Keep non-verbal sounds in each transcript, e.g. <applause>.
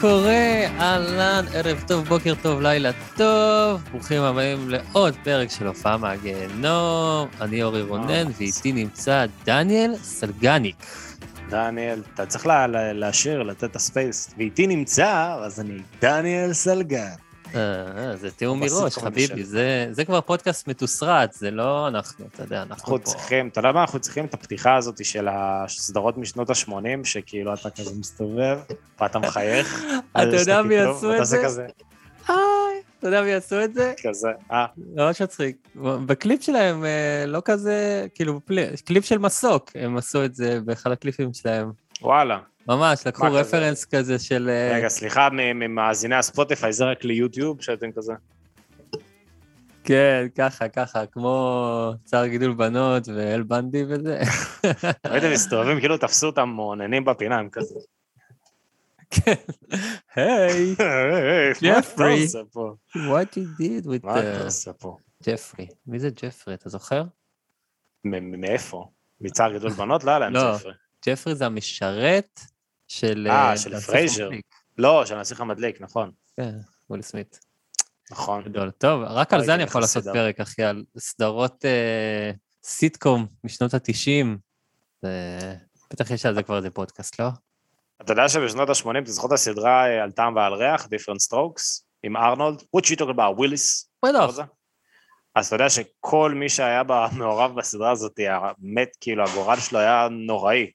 קורה? אהלן, ערב טוב, בוקר טוב, לילה טוב. ברוכים הבאים לעוד פרק של הופעה מהגיהנום. אני אורי רונן, ואיתי נמצא דניאל סלגניק. דניאל, אתה צריך לה- לה- להשאיר, לתת את הספייס. ואיתי נמצא, אז אני דניאל סלגן. אה, זה תיאום מראש, חביבי. זה, זה כבר פודקאסט מתוסרט, זה לא אנחנו, אתה יודע, אנחנו אנחנו פה. צריכים, אתה יודע מה, אנחנו צריכים את הפתיחה הזאת של הסדרות משנות ה-80, שכאילו אתה כזה מסתובב, ואתה מחייך. <laughs> אתה יודע מי עשו את זה? אתה יודע מי עשו את זה? כזה, אה, ממש מצחיק. בקליפ שלהם, אה, לא כזה, כאילו, קליפ של מסוק, הם עשו את זה באחד הקליפים שלהם. וואלה. ממש, לקחו מה כזה? reference כזה של... אה, רגע, סליחה, ממאזיני הספוטיפיי, זה רק ליוטיוב שאתם כזה? כן, ככה, ככה, כמו צער גידול בנות ואל בנדי וזה. <laughs> הייתם מסתובבים, כאילו תפסו אותם מעוננים בפינה, הם כזה. כן. <laughs> היי, מה אתה ג'פרי. עושה פה? what you did with מה אתה uh, עושה פה? ג'פרי. מי זה ג'פרי, אתה זוכר? מאיפה? מצער גידול בנות? לא היה להם לא. ג'פרי. ג'פרי זה המשרת של... אה, אה, של פרייזר. לא, של הנסיך המדליק, נכון. כן, וויל סמית. נכון. גדול. טוב, רק על זה אני יכול לעשות. פרק, אחי, על סדרות אה, סיטקום משנות ה-90. בטח יש על זה כבר איזה פודקאסט, לא? אתה יודע שבשנות ה-80, אתה זוכר את הסדרה אה, על טעם ועל ריח, Different Strokes, עם ארנולד? What you talking about, וויליס? בטח. אז אתה יודע שכל מי שהיה <laughs> מעורב בסדרה הזאת, המת, כאילו, הגורל שלו היה נוראי.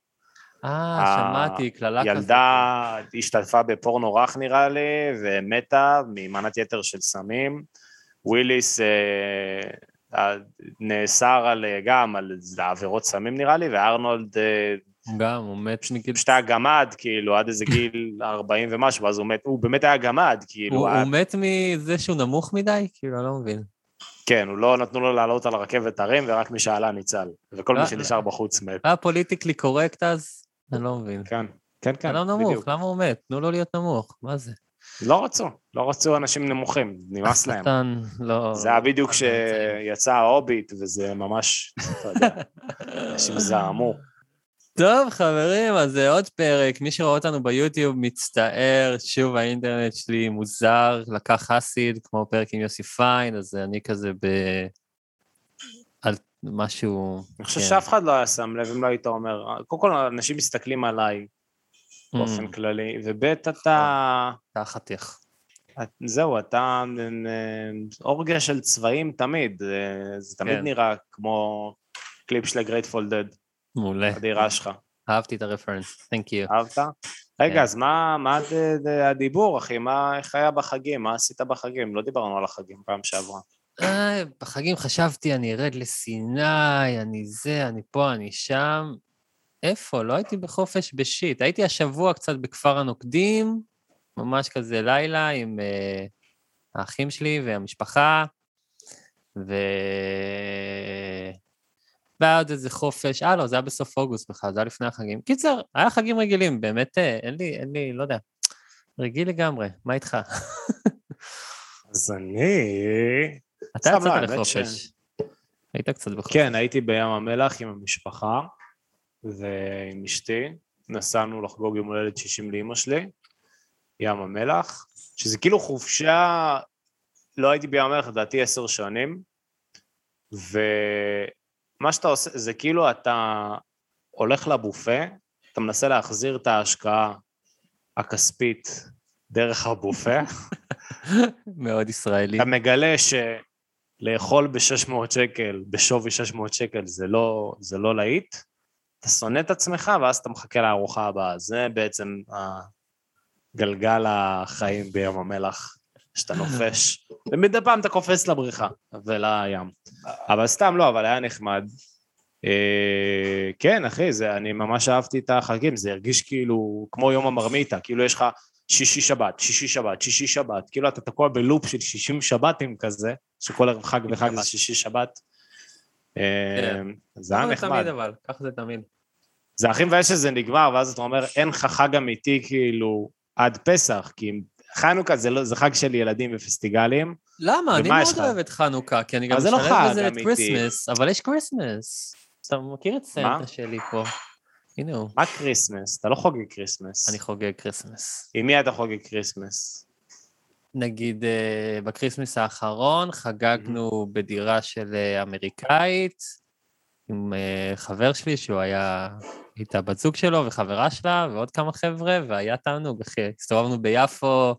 אה, שמעתי, קללה כזאת. ילדה השתתפה בפורנו רך נראה לי, ומתה ממנת יתר של סמים. וויליס אה, אה, נעצר על, אה, גם על עבירות סמים נראה לי, וארנולד אה, גם, הוא מת מגיל... פשוט היה גמד, כאילו, עד איזה גיל <laughs> 40 ומשהו, ואז הוא מת, הוא באמת היה גמד, כאילו, הוא היה, הוא מת מזה שהוא נמוך מדי? כאילו, אני לא מבין. כן, הוא לא נתנו לו לעלות על הרכבת הרים, ורק מי שעלה ניצל, וכל מי שנשאר בחוץ מת. היה politically correct אז? אני לא מבין. כן, כן, כן, אדם נמוך, בדיוק. למה הוא מת? תנו לו להיות נמוך, מה זה? לא רצו, לא רצו אנשים נמוכים, נמאס <laughs> להם. השטן, לא... זה היה בדיוק לא. כשיצא ההוביט, וזה ממש, אתה יודע, <laughs> אנשים זעמו. טוב, חברים, אז זה עוד פרק. מי שרואה אותנו ביוטיוב מצטער, שוב האינטרנט שלי מוזר, לקח חסיד, כמו פרק עם יוסי פיין, אז אני כזה ב... משהו... אני חושב כן. שאף אחד לא היה שם לב אם לא היית אומר, קודם כל אנשים מסתכלים עליי באופן Mm, כללי, וב' אתה, אתה חתיך. את- זהו, אתה אה, אורגיה של צבעים תמיד, אה, זה תמיד כן. נראה כמו קליפ של הגרייטפול דד, מעולה. הדירה שלך. אהבתי את הרפרנס, תhank you. אהבת? רגע, כן. אז מה הדיבור, אחי? מה, איך היה בחגים? מה עשית בחגים? לא דיברנו על החגים פעם שעברה. אה, בחגים חשבתי, אני ארד לסיני, אני זה, אני פה, אני שם. איפה? לא הייתי בחופש בשיט. הייתי השבוע קצת בכפר הנוקדים, ממש כזה לילה עם uh, האחים שלי והמשפחה, ו... והיה עוד איזה חופש, אה לא, זה היה בסוף אוגוסט בכלל, זה היה לפני החגים. קיצר, היה חגים רגילים, באמת, אה, אין לי, אין לי, לא יודע, רגיל לגמרי, מה איתך? אז אני... אתה יצאת לא, לחופש. היית קצת בחופש. כן, הייתי בים המלח עם המשפחה ועם אשתי. נסענו לחגוג יום הולדת 60 לאימא שלי, ים המלח, שזה כאילו חופשה, לא הייתי בים המלח לדעתי עשר שנים, ומה שאתה עושה, זה כאילו אתה הולך לבופה, אתה מנסה להחזיר את ההשקעה הכספית דרך הבופה, <laughs> מאוד ישראלי. אתה מגלה שלאכול ב-600 שקל, בשווי 600 שקל, זה לא, זה לא להיט, אתה שונא את עצמך, ואז אתה מחכה לארוחה הבאה. זה בעצם ה... גלגל החיים בים המלח, שאתה נופש, ומדי פעם אתה קופץ לבריכה ולים. אבל סתם לא, אבל היה נחמד. אה, כן, אחי, זה, אני ממש אהבתי את החגים, זה הרגיש כאילו כמו יום המרמיתה, כאילו יש לך שישי שבת, שישי שבת, שישי שבת, כאילו אתה תקוע בלופ של 60 שבתים כזה, שכל ערב חג וחג זה שישי שבת. אה, כן. זה היה ככה נחמד. תמיד אבל, ככה זה תמיד. זה הכי מבאס שזה נגמר, ואז אתה אומר, אין לך חג אמיתי כאילו עד פסח, כי חנוכה זה, לא, זה חג של ילדים ופסטיגלים. למה? אני מאוד? אוהב את חנוכה, כי אני גם זה לא משלב בזה את. כריסמס, אבל יש כריסמס. אתה מכיר את סנטה? שלי פה. הנה הוא. מה כריסמס? אתה לא חוגג כריסמס. אני חוגג כריסמס. עם מי אתה חוגג כריסמס? נגיד אה, בכריסמס האחרון חגגנו בדירה של אה, אמריקאית עם אה, חבר שלי שהוא היה איתה בת זוג שלו וחברה שלה ועוד כמה חבר'ה והיה תענוג, אחי. הסתובבנו ביפו,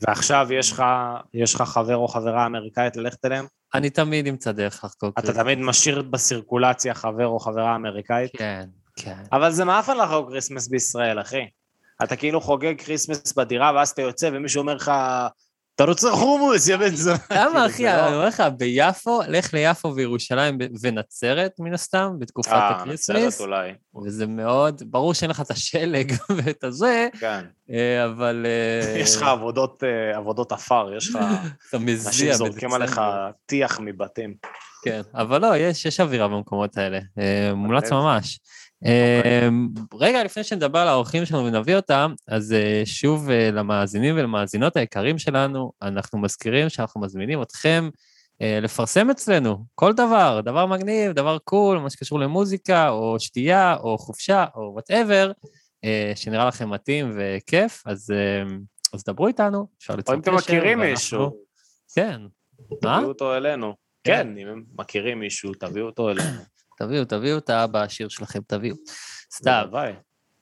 ועכשיו יש לך, יש לך חבר או חברה אמריקאית ללכת אליהם? אני תמיד אמצא דרך לחגוג אתה תמיד משאיר בסירקולציה חבר או חברה אמריקאית? כן, כן. אבל זה מאפן לחגוג כריסמס בישראל, אחי. אתה כאילו חוגג כריסמס בדירה, ואז אתה יוצא ומישהו אומר לך, אתה רוצה חומוס, יא בן זונה. למה, כאילו, אחי, לא- אני אומר לך, ביפו, לך ליפו וירושלים ונצרת, מן הסתם, בתקופת אה, הכריסמס, נצרת אולי. וזה מאוד, ברור שאין לך את השלג <laughs> ואת הזה, כן. אה, אבל... אה, <laughs> יש לך עבודות, אה, עבודות עפר, יש לך... <laughs> אתה אנשים מזיע זורקים עליך טיח מבתים. כן, אבל לא, יש, יש אווירה במקומות האלה. אה, מומלץ. ממש. אה, רגע, לפני שנדבר על האורחים שלנו ונביא אותם, אז אה, שוב אה, למאזינים ולמאזינות היקרים שלנו, אנחנו מזכירים שאנחנו מזמינים אתכם אה, לפרסם אצלנו כל דבר, דבר מגניב, דבר cool, מה שקשור למוזיקה, או שתייה, או חופשה, או whatever, שנראה לכם מתאים וכיף, אז, אז דברו איתנו, אפשר או ליצור אם אתם מכירים מישהו, כן. מה? תביאו אותו אלינו. כן, אם הם מכירים מישהו, תביאו אותו אלינו. תביאו, תביאו את האבא העשיר שלכם, תביאו. סתם.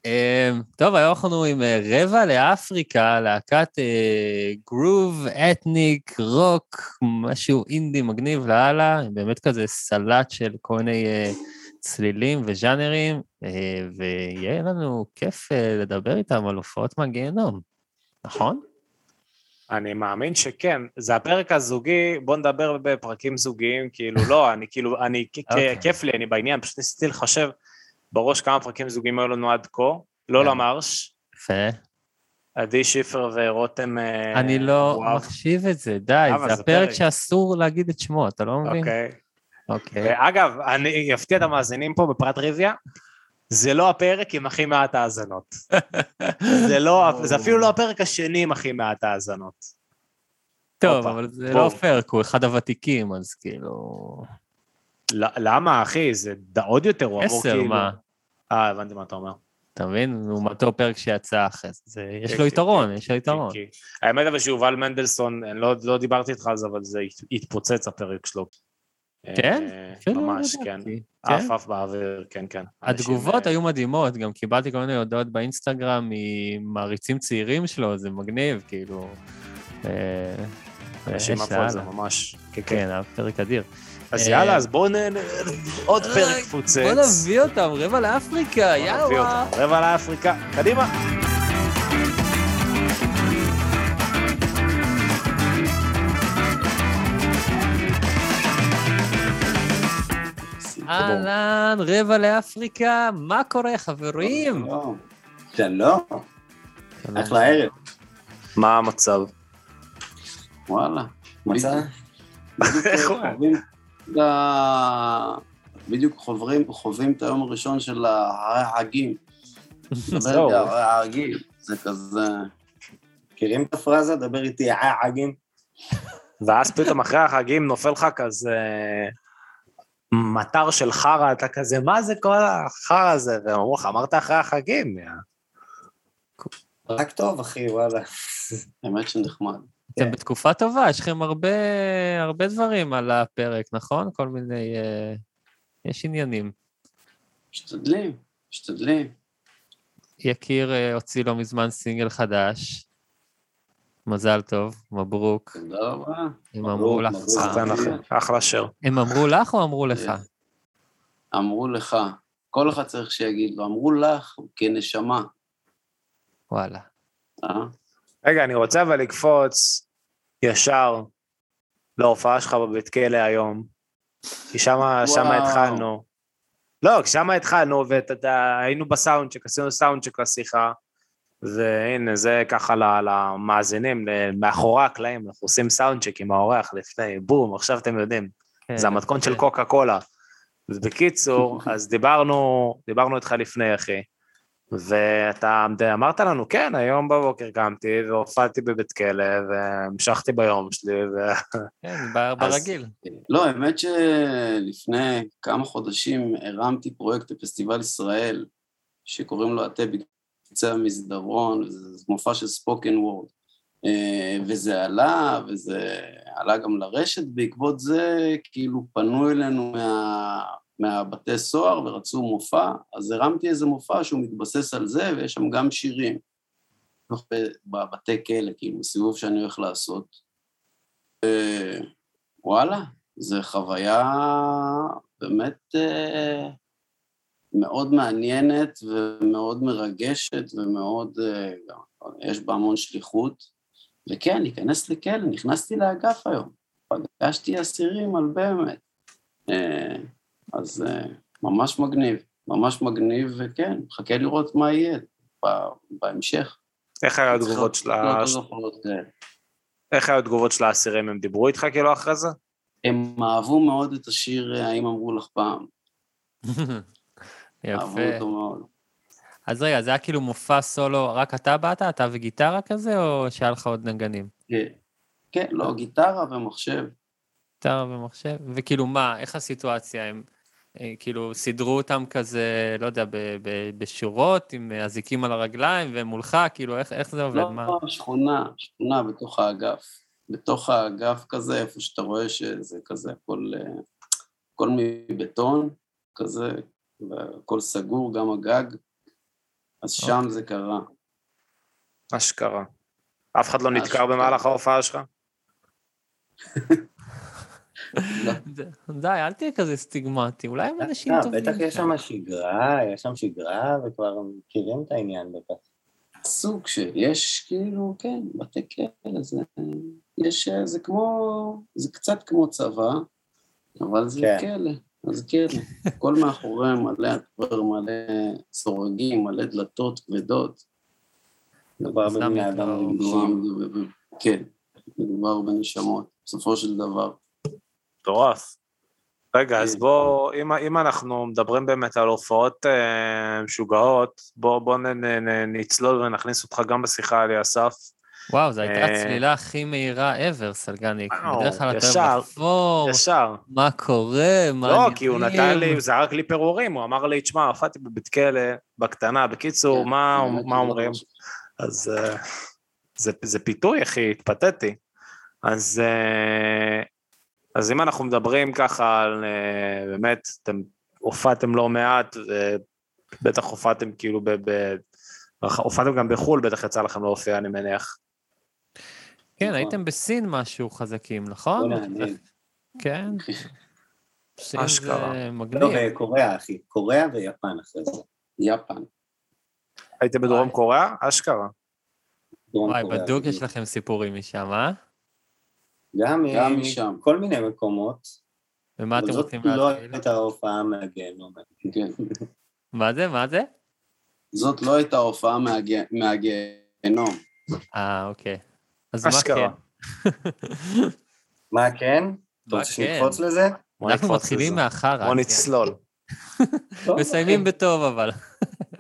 אמ, טוב, היום אנחנו עם אה, רבע לאפריקה, להקת גרוב, אתניק, רוק, משהו אינדי מגניב לאללה, באמת כזה סלט של כל מיני אה, צלילים וז'אנרים, אה, ויהיה לנו כיף לדבר איתם על הופעות מהגיהנום, נכון? אני מאמין שכן. זה הפרק הזוגי, בוא נדבר בפרקים זוגיים, כאילו, לא, אני כאילו, אני, כ- אוקיי. כיף לי, אני בעניין, פשוט ניסיתי לחשב בראש כמה פרקים זוגיים היו לנו עד כה, לא כן. למרש, יפה. עדי שיפר ורותם אה, אני לא אבואב. מחשיב את זה, די, זה זה הפרק פרק. שאסור להגיד את שמו, אתה לא מבין? אוקיי. אוקיי. ואגב, אני אפתיע את המאזינים פה בפרט טריוויה, זה לא הפרק עם הכי מעט האזנות. <laughs> זה לא, זה אפילו לא הפרק השני עם הכי מעט האזנות. טוב, אבל זה. לא פייר, כי הוא אחד הוותיקים, אז כאילו... למה, אחי? זה עוד יותר, הוא אמור עשר, כאילו... מה? אה, הבנתי מה אתה אומר. אתה מבין? לעומתו פרק שיצא אחרי זה, זה, יש כן, לו כן, יתרון, כן, יש לו יתרון. האמת אבל שיובל מנדלסון, לא, לא דיברתי איתך על זה, אבל זה הת- התפוצץ הפרק שלו. כן? אה, לא ממש, כן. ידעתי. עף כן? עף באוויר, כן, כן. התגובות אנשים, היו מדהימות, גם קיבלתי כל מיני הודעות באינסטגרם ממעריצים צעירים שלו, זה מגניב, כאילו... אה, אנשים עפו על זה. ממש. כן, כן. כן, היה פרק אדיר. אז אה, יאללה, אז בואו. עוד פרק פוצץ. בוא נביא אותם, רבע לאפריקה, בוא נביא יאללה. אותם. רבע לאפריקה, קדימה. אהלן, רבע לאפריקה, מה קורה, חברים? שלום. שלום, אחלה ערב. מה המצב? וואלה. בדיוק איך הוא- חווים את ה- בדיוק חוברים, חווים את היום הראשון של החגים. <laughs> זהו. דבר איתי, החגים. זה כזה... מכירים את הפרזה? דבר איתי, אה, עגים. ואז פתאום אחרי החגים נופל לך כזה מטר של חרא, אתה כזה, מה זה כל החרא הזה? והם אמרו לך, אמרת אחרי החגים. יא." רק טוב, אחי, וואלה. האמת שנחמד. אתם בתקופה טובה, יש לכם הרבה, הרבה דברים על הפרק, נכון? כל מיני... אה, יש עניינים. משתדלים, משתדלים. יקיר אה, הוציא לא מזמן סינגל חדש. מזל טוב, מברוק. תודה רבה. הם אמרו לך... אה, אחלה שיר. הם אמרו לך או אמרו לך? אמרו לך, כל אחד צריך שיגיד לו, אמרו לך כנשמה, וואלה. אה? רגע, אני רוצה אבל לקפוץ ישר להופעה שלך בבית כלא היום. כי שמה, שמה. התחלנו. לא, שמה התחלנו, והיינו בסאונדשק, עשינו סאונדשק לשיחה, והנה, זה ככה למאזינים, מאחורי הקלעים, אנחנו עושים סאונדשק עם האורח לפני, בום, עכשיו אתם יודעים, כן, זה המתכון של כן. קוקה קולה. אז בקיצור, <laughs> אז דיברנו, דיברנו איתך לפני, אחי, ואתה אמרת לנו, כן, היום בבוקר קמתי והופעתי בבית כלא, והמשכתי ביום שלי, ו... <laughs> כן, ברגיל. לא, האמת שלפני כמה חודשים הרמתי פרויקט בפסטיבל ישראל, שקוראים לו התה בקצה המסדרון, זה מופע של ספוקן וורד. וזה עלה, וזה עלה גם לרשת, בעקבות זה כאילו פנו אלינו מה, מהבתי סוהר ורצו מופע, אז הרמתי איזה מופע שהוא מתבסס על זה, ויש שם גם שירים. בבתי כלא, כאילו, סיבוב שאני הולך לעשות. אה, וואלה, זו חוויה באמת אה, מאוד מעניינת ומאוד מרגשת ומאוד, אה, יש בה המון שליחות. וכן, להיכנס לכלא, נכנסתי לאגף היום, פגשתי אסירים על באמת. אה, אז אה, ממש מגניב, ממש מגניב, וכן, מחכה לראות מה יהיה ב- בהמשך. איך היו התגובות של ה- כאלה. איך היו התגובות של האסירים? הם דיברו איתך כאילו אחרי זה? הם אהבו מאוד את השיר "האם אמרו לך פעם", <laughs> אהבו יפה. אותו מאוד. אז רגע, זה היה כאילו מופע סולו, רק אתה באת? אתה וגיטרה כזה, או שהיה לך עוד נגנים? כן, כן, לא, גיטרה ומחשב. גיטרה ומחשב? וכאילו מה, איך הסיטואציה? הם אה, כאילו סידרו אותם כזה, לא יודע, ב- ב- בשורות, עם אזיקים על הרגליים, והם מולך, כאילו, איך, איך זה עובד? לא, מה? שכונה, שכונה בתוך האגף. בתוך האגף כזה, איפה שאתה רואה שזה כזה, הכל, אה, הכל מבטון, כזה, והכל סגור, גם הגג. אז שם אוקיי. זה קרה. אשכרה. אף אחד לא נדקר. במהלך ההופעה שלך? ד- די, אל תהיה כזה סטיגמטי, אולי הם אנשים אה, טובים. בטח יש שם. שגרה, יש שם שגרה, וכבר מכירים את העניין בטח. סוג של, יש כאילו, כן, בתי כלא, זה, יש, אה, זה כמו, זה קצת כמו צבא, אבל זה כן. כלא, אז כלא. הכל מאחוריהם מלא הדבר, מלא סורגים, מלא דלתות כבדות. מדובר סתם בבני אדם. מדובר ב- כן, מדובר בנשמות, בסופו של דבר. מטורף. רגע, אז כן. בוא, אם, אם אנחנו מדברים באמת על הופעות אה, משוגעות, בוא, בוא נ, נ, נצלול ונכניס אותך גם בשיחה, אליסף. וואו, זו הייתה אה, הצלילה הכי מהירה ever, סלגניק. בדרך כלל אתה אוהב לחפור, ישר. מה קורה, מה לא, העניינים. כי הוא נתן לי, הוא זרק לי פירורים, הוא אמר לי, תשמע, הופעתי בבית כלא, בקטנה. בקיצור, כן, מה, באמת מה לא אומרים? אז אה, זה, פיתוי, אחי, התפתיתי. אז, אה, אז אם אנחנו מדברים ככה על, באמת, אתם הופעתם לא מעט, ובטח הופעתם כאילו ב... ב הופעתם גם בחו"ל, בטח יצא לכם להופיע, אני מניח. כן, נכון. הייתם בסין משהו חזקים, נכון? נעניין. כן. <laughs> סין אשכרה. זה לא, מגניב. בקוריאה, אחי. קוריאה ויפן אחרי זה. יפן. הייתם בדרום קוריאה? אשכרה. וואי, בדוק. יש לכם סיפורים משם, אה? גם משם. כל מיני מקומות. ומה אתם זאת רוצים לא להתחיל? הייתה הופעה מהגיהנום. כן. מה זה? מה זה? זאת לא הייתה הופעה מהגיהנום. אה, אוקיי. אז מה אשכרה. כן? מה כן? אתה מה רוצה כן? שנקפוץ לזה? אנחנו מתחילים. מהחרא. בוא כן. נצלול. <laughs> מסיימים אוקיי. בטוב, אבל.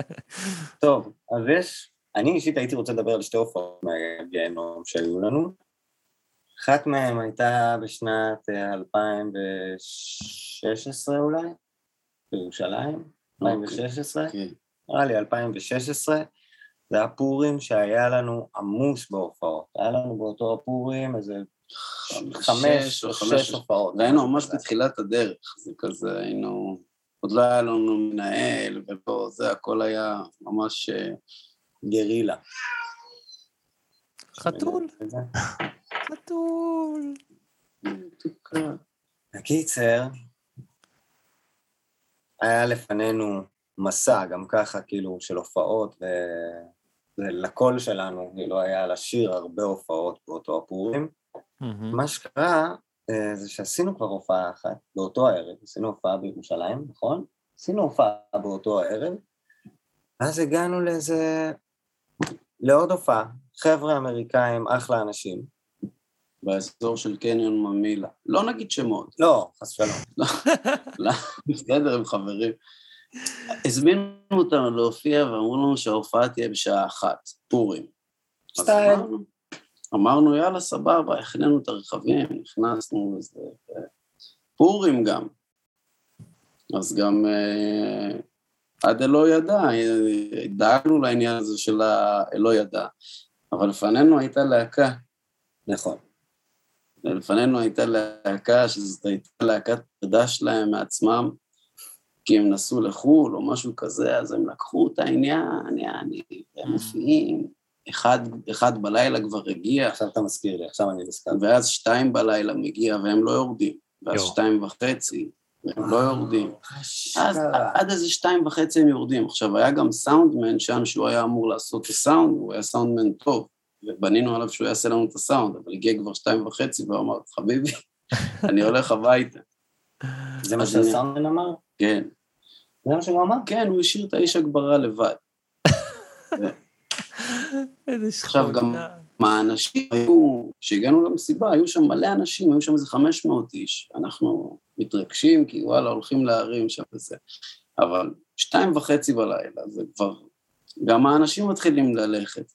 <laughs> טוב, אז יש... אני אישית הייתי רוצה לדבר על שתי הופעות מהגיהנום שהיו לנו. אחת מהן הייתה בשנת אה, 2016 אולי, בירושלים, 2016. כן. נראה לי 2016, זה היה פורים שהיה לנו עמוס בהופעות. היה לנו באותו הפורים איזה חמש או שש הופעות. והיינו ממש בתחילת הדרך, זה כזה, היינו... עוד לא היה לנו מנהל, ולא, זה, הכל היה ממש... אה, גרילה. חתול, חתול. בקיצר, היה לפנינו מסע, גם ככה, כאילו, של הופעות, זה לקול שלנו, כאילו היה לשיר הרבה הופעות באותו הפורים. מה שקרה אה, זה שעשינו כבר הופעה אחת באותו הערב, עשינו הופעה בירושלים, נכון? עשינו הופעה באותו הערב, אז הגענו לאיזה... לעוד הופעה, חבר'ה אמריקאים, אחלה אנשים. באזור של קניון ממילא. לא נגיד שמות, לא, חס ושלום. לא, בסדר, הם חברים. הזמינו אותנו להופיע ואמרו לנו שההופעה תהיה בשעה אחת, פורים. סטייל. אמרנו- אמרנו, יאללה, סבבה, הכננו את הרכבים, נכנסנו לזה. פורים גם. אז גם אה, עד אלוה ידע, דאגנו לעניין הזה של האלוה ידע. אבל לפנינו הייתה להקה, נכון. לפנינו הייתה להקה שזאת הייתה להקת פרידה שלהם מעצמם, כי הם נסעו לחו"ל או משהו כזה, אז הם לקחו את העניין, יעני, והם מופיעים. אחד, אחד בלילה כבר הגיע, עכשיו אתה מזכיר לי, עכשיו אני נזכר. ואז שתיים בלילה מגיע והם לא יורדים, ואז יואו. שתיים וחצי, והם לא יורדים. אז. עד איזה שתיים וחצי הם יורדים. עכשיו, היה גם סאונדמן שם שהוא היה אמור לעשות את הסאונד, הוא היה סאונדמן טוב, ובנינו עליו שהוא יעשה לנו את הסאונד, אבל הגיע כבר שתיים וחצי והוא אמר, חביבי, <laughs> אני הולך הביתה. זה מה שהסאונדמן אמר? כן, זה מה שהוא אמר? כן, הוא השאיר את האיש הגברה לבד. <laughs> איזה עכשיו גם-. מה האנשים היו, כשהגענו למסיבה, היו שם מלא אנשים, היו שם איזה 500 איש. אנחנו מתרגשים, כי וואלה, הולכים להרים שם וזה. אבל שתיים וחצי בלילה, זה כבר... גם האנשים מתחילים ללכת.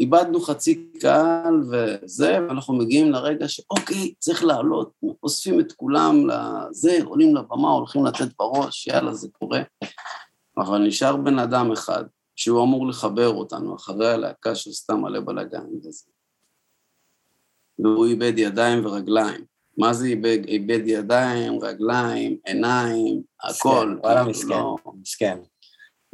איבדנו חצי קהל וזה, ואנחנו מגיעים לרגע שאוקיי, צריך לעלות, אוספים את כולם לזה, עולים לבמה, הולכים לתת בראש, יאללה, זה קורה. אבל נשאר בן אדם אחד, שהוא אמור לחבר אותנו אחרי הלהקה שעשתה מלא בלאגן וזה. והוא איבד ידיים ורגליים. מה זה איבד, איבד ידיים, רגליים, עיניים, הכל. וואלה מסכן, לא- מסכן.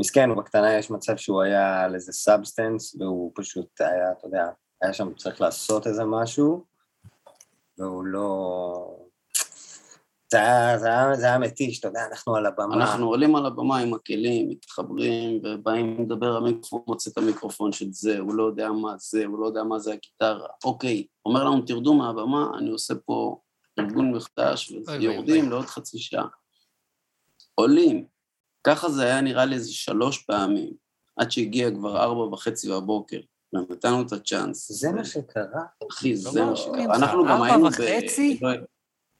מסכן, בקטנה יש מצב שהוא היה על איזה substance, והוא פשוט היה, אתה יודע, היה שם צריך לעשות איזה משהו, והוא לא... זה היה, זה היה, זה היה מתיש, אתה יודע, אנחנו על הבמה. אנחנו עולים על הבמה עם הכלים, מתחברים, ובאים לדבר המיקרופון, מוצא את המיקרופון של זה, הוא לא יודע מה זה, הוא לא יודע מה זה הגיטרה. אוקיי, אומר לנו, תרדו מהבמה, אני עושה פה ארגון מחדש. ויורדים לעוד חצי שעה. עולים. ככה זה היה נראה לי איזה שלוש פעמים, עד שהגיע כבר ארבע וחצי בבוקר, ונתנו את הצ'אנס. זה מה שקרה? אחי, לא זה מה שקרה. אנחנו גם ארבע היינו ב... וחצי?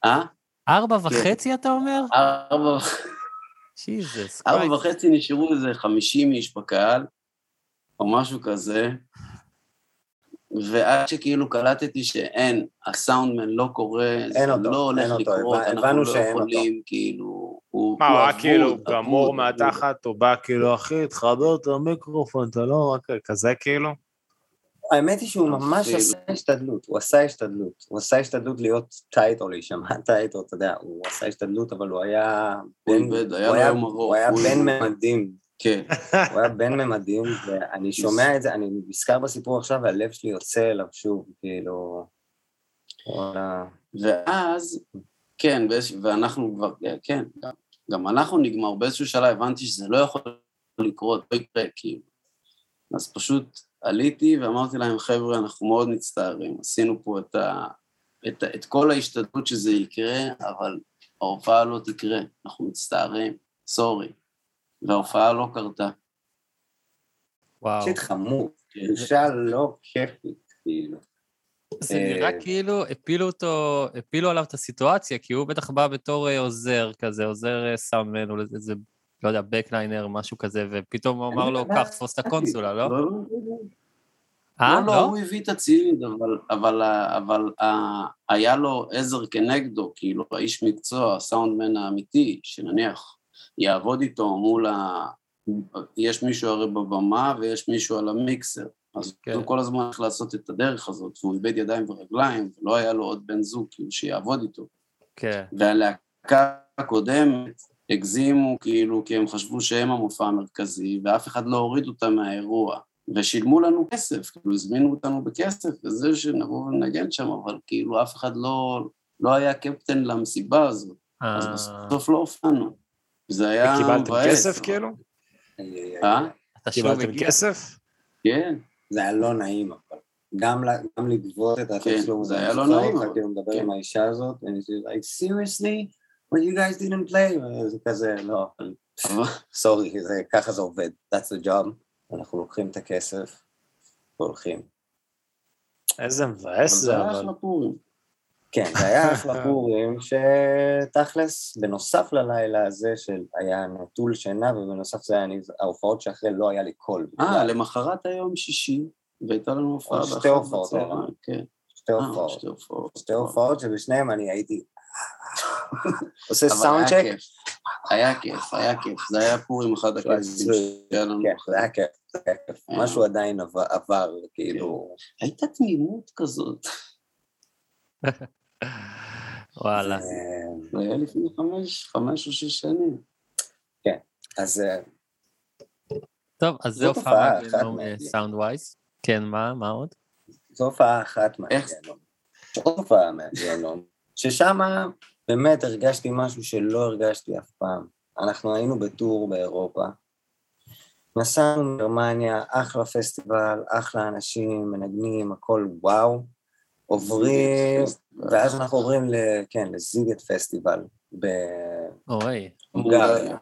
אה? ארבע וחצי, אתה אומר? ארבע ארבע וחצי נשארו איזה חמישים איש בקהל, או משהו כזה, ועד שכאילו קלטתי שאין, הסאונדמן לא קורה, זה אין אותו, לא הולך לקרות, הבנו אנחנו לא שאין אותו. יכולים, כאילו, הוא מה, הוא היה כאילו גמור. מהתחת, הוא בא כאילו, אחי, תחבר את המיקרופון, אתה לא רק כזה כאילו? האמת היא שהוא ממש. עשה השתדלות, הוא עשה השתדלות. הוא עשה השתדלות להיות טייט או להישמע <laughs> טייט, או אתה יודע, הוא עשה השתדלות, אבל היה... היה. הוא היה הוא- בן ממדים, כן, <laughs> הוא היה בן ממדים, ואני שומע את זה, אני נזכר בסיפור עכשיו, והלב שלי יוצא אליו שוב, כאילו... ואז, כן, ואנחנו כבר, כן, גם, אנחנו נגמר, באיזשהו שלב הבנתי שזה לא יכול לקרות, לא יקרה, כאילו. אז פשוט עליתי ואמרתי להם, חבר'ה, אנחנו מאוד מצטערים, עשינו פה את, ה, את, את כל ההשתדלות שזה יקרה, אבל ההופעה לא תקרה, אנחנו מצטערים, סורי. וההופעה לא קרתה. וואו. שיט חמור, כן. תחושה לא כיפית, כאילו. זה נראה אה, כאילו הפילו אותו, הפילו עליו את הסיטואציה, כי הוא בטח בא בתור אה, עוזר כזה, עוזר אה, סאונדמן, או איזה, לא יודע, בקליינר, משהו כזה, ופתאום הוא אמר לו, קח, תפוס את הקונסולה, לא? לא, לא, אה, לא, לא, הוא הביא את הציוד, אבל, היה לו עזר כנגדו, כאילו, האיש מקצוע, הסאונדמן האמיתי, שנניח יעבוד איתו מול ה... יש מישהו הרי בבמה ויש מישהו על המיקסר, אז כן. הוא כל הזמן הולך לעשות את הדרך הזאת, והוא איבד ידיים ורגליים, ולא היה לו עוד בן זוג, כאילו, שיעבוד איתו. כן. והלהקה הקודמת הגזימו, כאילו, כי הם חשבו שהם המופע המרכזי, ואף אחד לא הוריד אותם מהאירוע. ושילמו לנו כסף, כאילו הזמינו אותנו בכסף, וזה שנבוא ונגן שם, אבל כאילו אף אחד לא, לא היה קפטן למסיבה הזאת, אז אה, בסוף לא הופענו. זה היה וקיבלתם מבאס, כסף אבל- כאילו? אה? קיבלתם. כסף? כן, זה היה לא נעים, אבל גם, גם לגבות את התשלום. כן, זה הזה. היה לא נעים, אבל- כאילו מדבר כן. עם האישה הזאת, ואני like, seriously? Well, you guys didn't play? זה כזה, לא, סורי, זה, ככה זה עובד, that's the job. אנחנו לוקחים את הכסף והולכים. איזה מבאס זה זה, אבל... כן, זה היה אחלה <laughs> פורים, שתכלס, בנוסף ללילה הזה של היה נטול שינה, ובנוסף זה היה אני- ההופעות שאחרי לא היה לי קול. אה, למחרת היום שישי, והייתה לנו הופעה עוד שתי באחת הופעות בצהריים, היה. כן. שתי אה, הופעות. שתי הופעות. שתי הופעות שבשניהם אני הייתי... <laughs> עושה סאונד צ'ק. היה כיף, היה כיף. זה היה פורים אחד הכיפים. שהיה לנו. כן, זה היה כיף, זה היה כיף. אה. משהו עדיין עבר, כאילו... הייתה תמימות כזאת. <laughs> וואלה. זה היה לפני חמש, חמש או שש שנים. אז אה, טוב, אז זה הופעה אחת. סאונד ווייז. כן, מה, מה עוד? זו הופעה אחת. יש עוד הופעה מהגיהנום, ששם באמת הרגשתי משהו שלא הרגשתי אף פעם. אנחנו היינו בטור באירופה, נסענו מגרמניה, אחלה פסטיבל, אחלה אנשים, מנגנים, הכל וואו. עוברים, ואז אנחנו עוברים, ל, כן, לזיגט פסטיבל אוי, בהונגריה.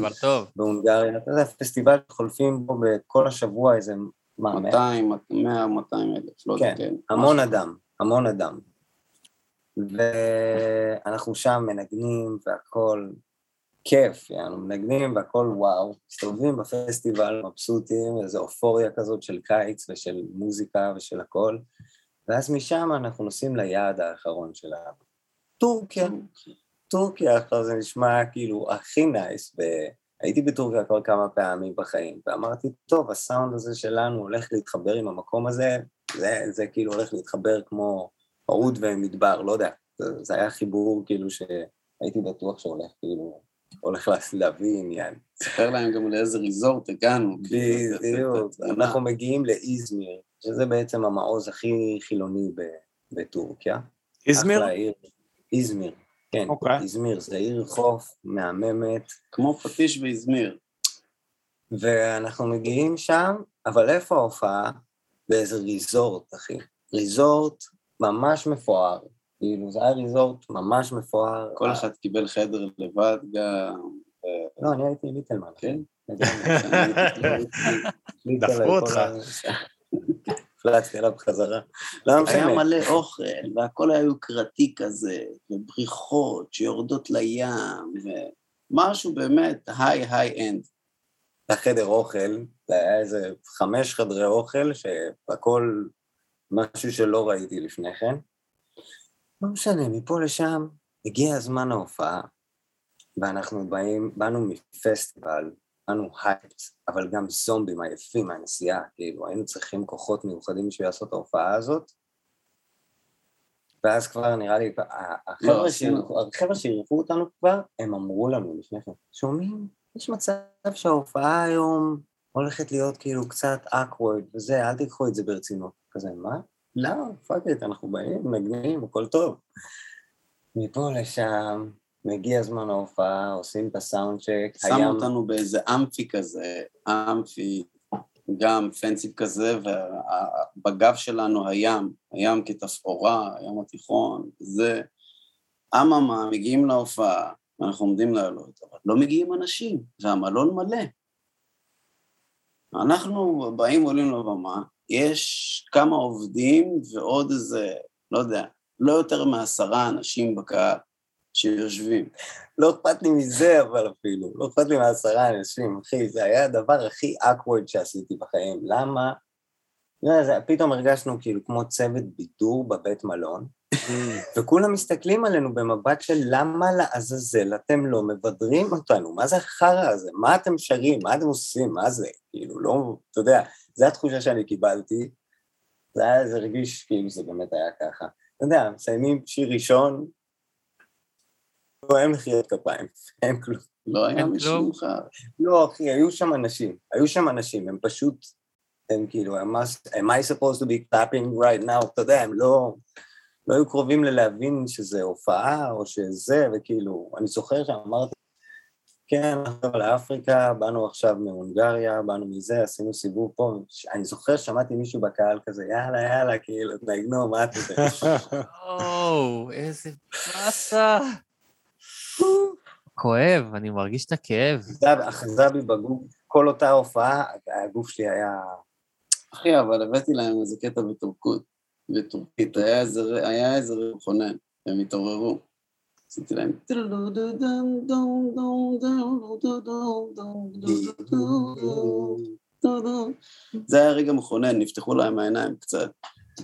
אבל טוב. בהונגריה, אתה יודע, פסטיבל חולפים בו בכל השבוע איזה, מה, מאה? 200, 100, 200 אלף, לא יודע, כן, כן. המון. אדם, המון אדם. ואנחנו שם מנגנים והכל כיף, יענו, מנגנים והכל וואו, מסתובבים בפסטיבל, מבסוטים, איזו אופוריה כזאת של קיץ ושל מוזיקה ושל הכל, ואז משם אנחנו נוסעים ליעד האחרון שלנו. טורקיה. טורקיה עכשיו זה נשמע כאילו הכי nice, והייתי בטורקיה כבר כמה פעמים בחיים, ואמרתי, טוב, הסאונד הזה שלנו הולך להתחבר עם המקום הזה, זה, זה כאילו הולך להתחבר כמו פרוד ומדבר, לא יודע, זה, זה היה חיבור כאילו שהייתי בטוח שהולך כאילו, הולך לה- להביא עניין. ספר להם גם לאיזה resort הגענו. כאילו, בדיוק, אנחנו מגיעים לאיזמיר, שזה בעצם המעוז הכי חילוני ב- בטורקיה. איזמיר? אחלה עיר. איזמיר, כן, אוקיי. איזמיר זה עיר חוף מהממת, כמו פטיש ואזמיר. ואנחנו מגיעים שם, אבל איפה ההופעה? באיזה ריזורט, אחי. ריזורט ממש מפואר. כאילו, זה היה ריזורט ממש מפואר. כל אחד קיבל חדר לבד גם. לא, אני הייתי ליטלמן. כן? <laughs> דפקו אותך. הפלצתי עליו בחזרה. לא היה משנה. מלא אוכל, והכל היה יוקרתי כזה, ובריכות שיורדות לים, ומשהו באמת היי-היי אנד. החדר אוכל, זה היה איזה חמש חדרי אוכל, שהכל משהו שלא ראיתי לפני כן. לא משנה, מפה לשם הגיע הזמן ההופעה, ואנחנו באים, באנו מפסטיבל, באנו hyped, אבל גם זומבים עייפים מהנסיעה, כאילו, היינו צריכים כוחות מיוחדים בשביל לעשות את ההופעה הזאת. ואז כבר נראה לי, החבר'ה לא, שאירחו- אותנו כבר, הם אמרו לנו לפני כן, שומעים, יש מצב שההופעה היום הולכת להיות כאילו קצת awkward וזה, אל תיקחו את זה ברצינות. כזה, מה? לא, fuck אנחנו באים, מגניבים, הכל טוב. מפה לשם, מגיע זמן ההופעה, עושים את הסאונד צ'ק, שמו אותנו באיזה אמפי כזה, אמפי, גם פנסי כזה, ובגב שלנו הים, הים כתפאורה, הים התיכון, זה. אממה, מגיעים להופעה, ואנחנו עומדים לעלות, אבל לא מגיעים אנשים, והמלון מלא. אנחנו באים עולים לבמה, יש כמה עובדים ועוד איזה, לא יודע, לא יותר מעשרה אנשים בקהל שיושבים. לא אכפת לי מזה, אבל אפילו, לא אכפת לי מעשרה אנשים, אחי, זה היה הדבר הכי awkward שעשיתי בחיים. למה? לא פתאום הרגשנו כאילו כמו צוות בידור בבית מלון, וכולם מסתכלים עלינו במבט של למה לעזאזל אתם לא מבדרים אותנו? מה זה החרא הזה? מה אתם שרים? מה אתם עושים? מה זה? כאילו, לא, אתה יודע, זו התחושה שאני קיבלתי. זה היה, זה הרגיש כאילו זה באמת היה ככה. אתה יודע, מסיימים שיר ראשון, לא, אין מחיאות כפיים, <laughs> אין כלום. לא היה מישהו. ממך. לא, אחי, היו שם אנשים, היו שם אנשים, הם פשוט, הם כאילו, am I, am I supposed to be clapping right now? אתה יודע, הם לא, לא היו קרובים ללהבין שזה הופעה או שזה, וכאילו, אני זוכר שאמרתי, כן, נחזור לאפריקה, באנו עכשיו מהונגריה, באנו מזה, עשינו סיבוב פה. אני זוכר, שמעתי מישהו בקהל כזה, יאללה, יאללה, כאילו, תנגנו, מה אתם יודעים? או, איזה באסה. כואב, אני מרגיש את הכאב. אחזה בי בגוף, כל אותה הופעה, הגוף שלי היה... אחי, אבל הבאתי להם איזה קטע בטורקות, בטורקית, היה איזה, מכונן, הם התעוררו. עשיתי להם... זה היה רגע מכונן, נפתחו להם העיניים קצת,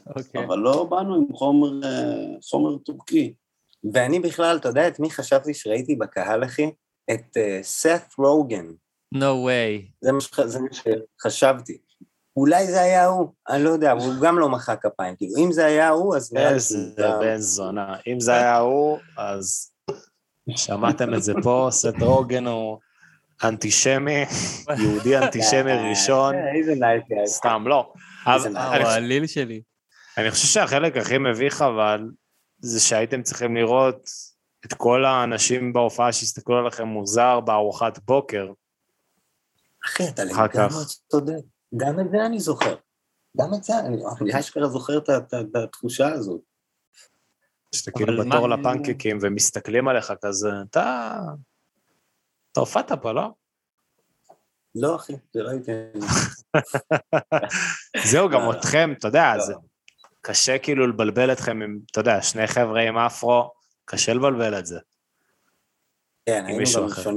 אוקיי. אבל לא באנו עם חומר, אה, חומר טורקי. ואני בכלל, אתה יודע את מי חשבתי שראיתי בקהל, אחי? את סת רוגן. No way. זה מה שח- זה מה שחשבתי. אולי זה היה הוא, אני לא יודע, אבל הוא גם לא מחא כפיים. כאילו, אם זה היה הוא, אז איזה בן זונה. אם זה היה הוא, אז שמעתם את זה פה, סט רוגן הוא אנטישמי, יהודי <laughs> אנטישמי ראשון, אה, איזה nice guy. סתם, לא. אני הוא האליל שלי. אני חושב שהחלק הכי מביך אבל, זה שהייתם צריכים לראות את כל האנשים בהופעה שהסתכלו עליכם מוזר בארוחת בוקר. אחי, אתה לגמרי. צודק. גם את זה אני זוכר. גם את זה, אני אשכרה זוכר את התחושה הזאת. שאתה כאילו בתור מה- לפנקקים ומסתכלים עליך כזה, אתה... אתה הופעת פה, לא? לא, אחי, זה לא הייתי... <laughs> זהו, גם לא. אתכם, אתה יודע, לא. זה קשה כאילו לבלבל אתכם עם, אתה יודע, שני חבר'ה עם אפרו, קשה לבלבל את זה. כן, היינו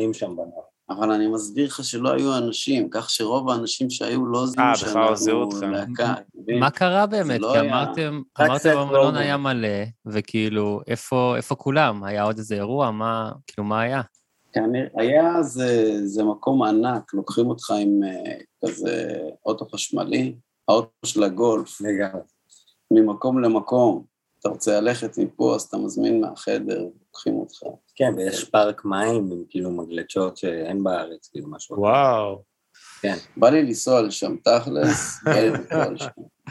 גם שם בנוער. אבל אני מסביר לך שלא היו אנשים, כך שרוב האנשים שהיו לא אה, זיהו בכלל זיהו שאנחנו אתכם. להקה. <laughs> אתה מבין? מה קרה באמת? לא כי אמרתם, אמרתם המלון. היה מלא, וכאילו, איפה כולם? היה עוד איזה אירוע? מה, כאילו, מה היה? היה זה, זה מקום ענק, לוקחים אותך עם אה, כזה אוטו חשמלי, האוטו של הגולף, לגמרי. ממקום למקום. אתה רוצה ללכת מפה, אז אתה מזמין מהחדר, לוקחים אותך. כן, ויש פארק מים עם כאילו מגלשות שאין בארץ, כאילו משהו. וואו. בא לי לנסוע לשם תכלס, בא לי לנסוע לשם.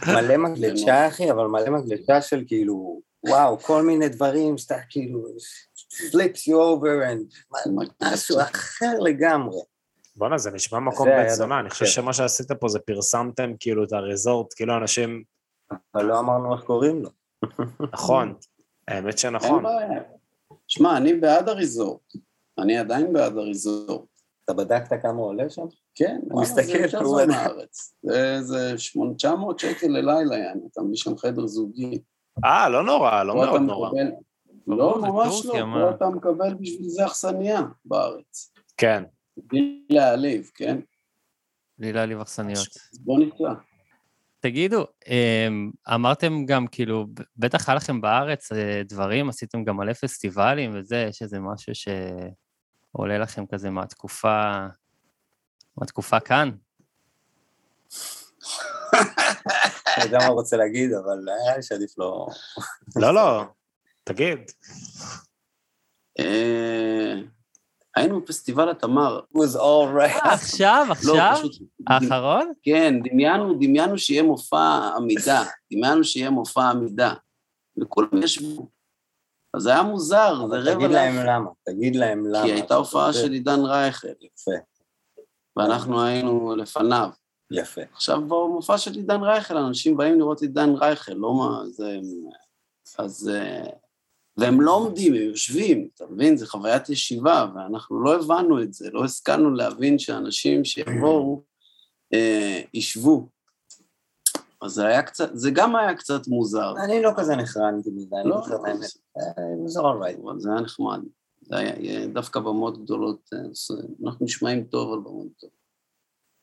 מלא מגלשה, אחי, אבל מלא מגלשה של כאילו, וואו, כל מיני דברים, שאתה כאילו, flips you over and משהו אחר לגמרי. בואנה, זה נשמע מקום זונה, דבר אני חושב. שמה שעשית פה זה פרסמתם כאילו את הריזורט, כאילו אנשים, אבל לא אמרנו איך קוראים לו. נכון, האמת אין שנכון. בעיה. שמע, אני בעד הריזורט. אני עדיין בעד הריזורט. אתה בדקת כמה עולה שם? כן, הוא מסתכל, הוא. מהארץ. זה איזה 900 שקל ללילה, יעני, אתה מביא שם חדר זוגי. אה, לא נורא, לא מאוד נורא. לא, ממש לא? פה אתה מקבל בשביל זה אכסניה בארץ. כן. בלי להעליב, כן? בלי להעליב אכסניות. בוא נקרא. תגידו, אמ, אמרתם גם, כאילו, בטח היה לכם בארץ אה, דברים, עשיתם גם מלא פסטיבלים וזה, יש איזה משהו שעולה לכם כזה מהתקופה, מהתקופה כאן? <laughs> אני יודע מה רוצה להגיד, אבל היה לי שעדיף לא... לא, לא, תגיד. אה, היינו בפסטיבל התמר. It was all right. אה, עכשיו, לא, עכשיו? פשוט... האחרון? כן, דמיינו, דמיינו שיהיה מופע עמידה. דמיינו שיהיה מופע עמידה. וכולם ישבו. אז זה היה מוזר, זה רבע תגיד להם. למה, תגיד להם למה. כי הייתה הופעה של עידן רייכל, יפה, ואנחנו היינו לפניו. יפה. עכשיו במופע של עידן רייכל, אנשים באים לראות עידן רייכל, לא מה, זה... אז... אה, והם לא עומדים, הם יושבים, אתה מבין? זו חוויית ישיבה, ואנחנו לא הבנו את זה, לא השכלנו להבין שאנשים שיבואו, אה, ישבו. אז זה היה קצת, זה גם היה קצת מוזר. אני לא כזה נחרנתי מזה, אני לא, לא. אה, זה right. אבל זה היה נחמד. זה היה דווקא במות גדולות, אה, אז אנחנו נשמעים טוב על במות גדולות.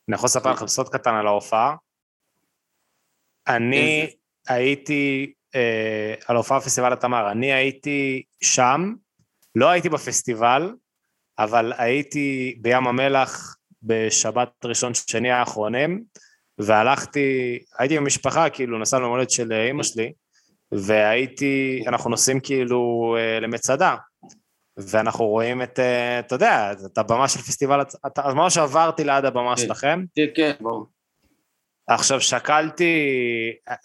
אני יכול לספר לכם סוד קטן על ההופעה. אני? הייתי, אה, על ההופעה בפסטיבל התמר, אני הייתי שם, לא הייתי בפסטיבל, אבל הייתי בים המלח בשבת ראשון שני האחרונים, והלכתי, הייתי עם המשפחה, כאילו נסענו למולדת של אה, אימא שלי, והייתי, אנחנו נוסעים כאילו אה, למצדה, ואנחנו רואים את, אה, אתה יודע, את הבמה של פסטיבל, אז ממש עברתי ליד הבמה כן. שלכם, כן, כן, ברור. עכשיו שקלתי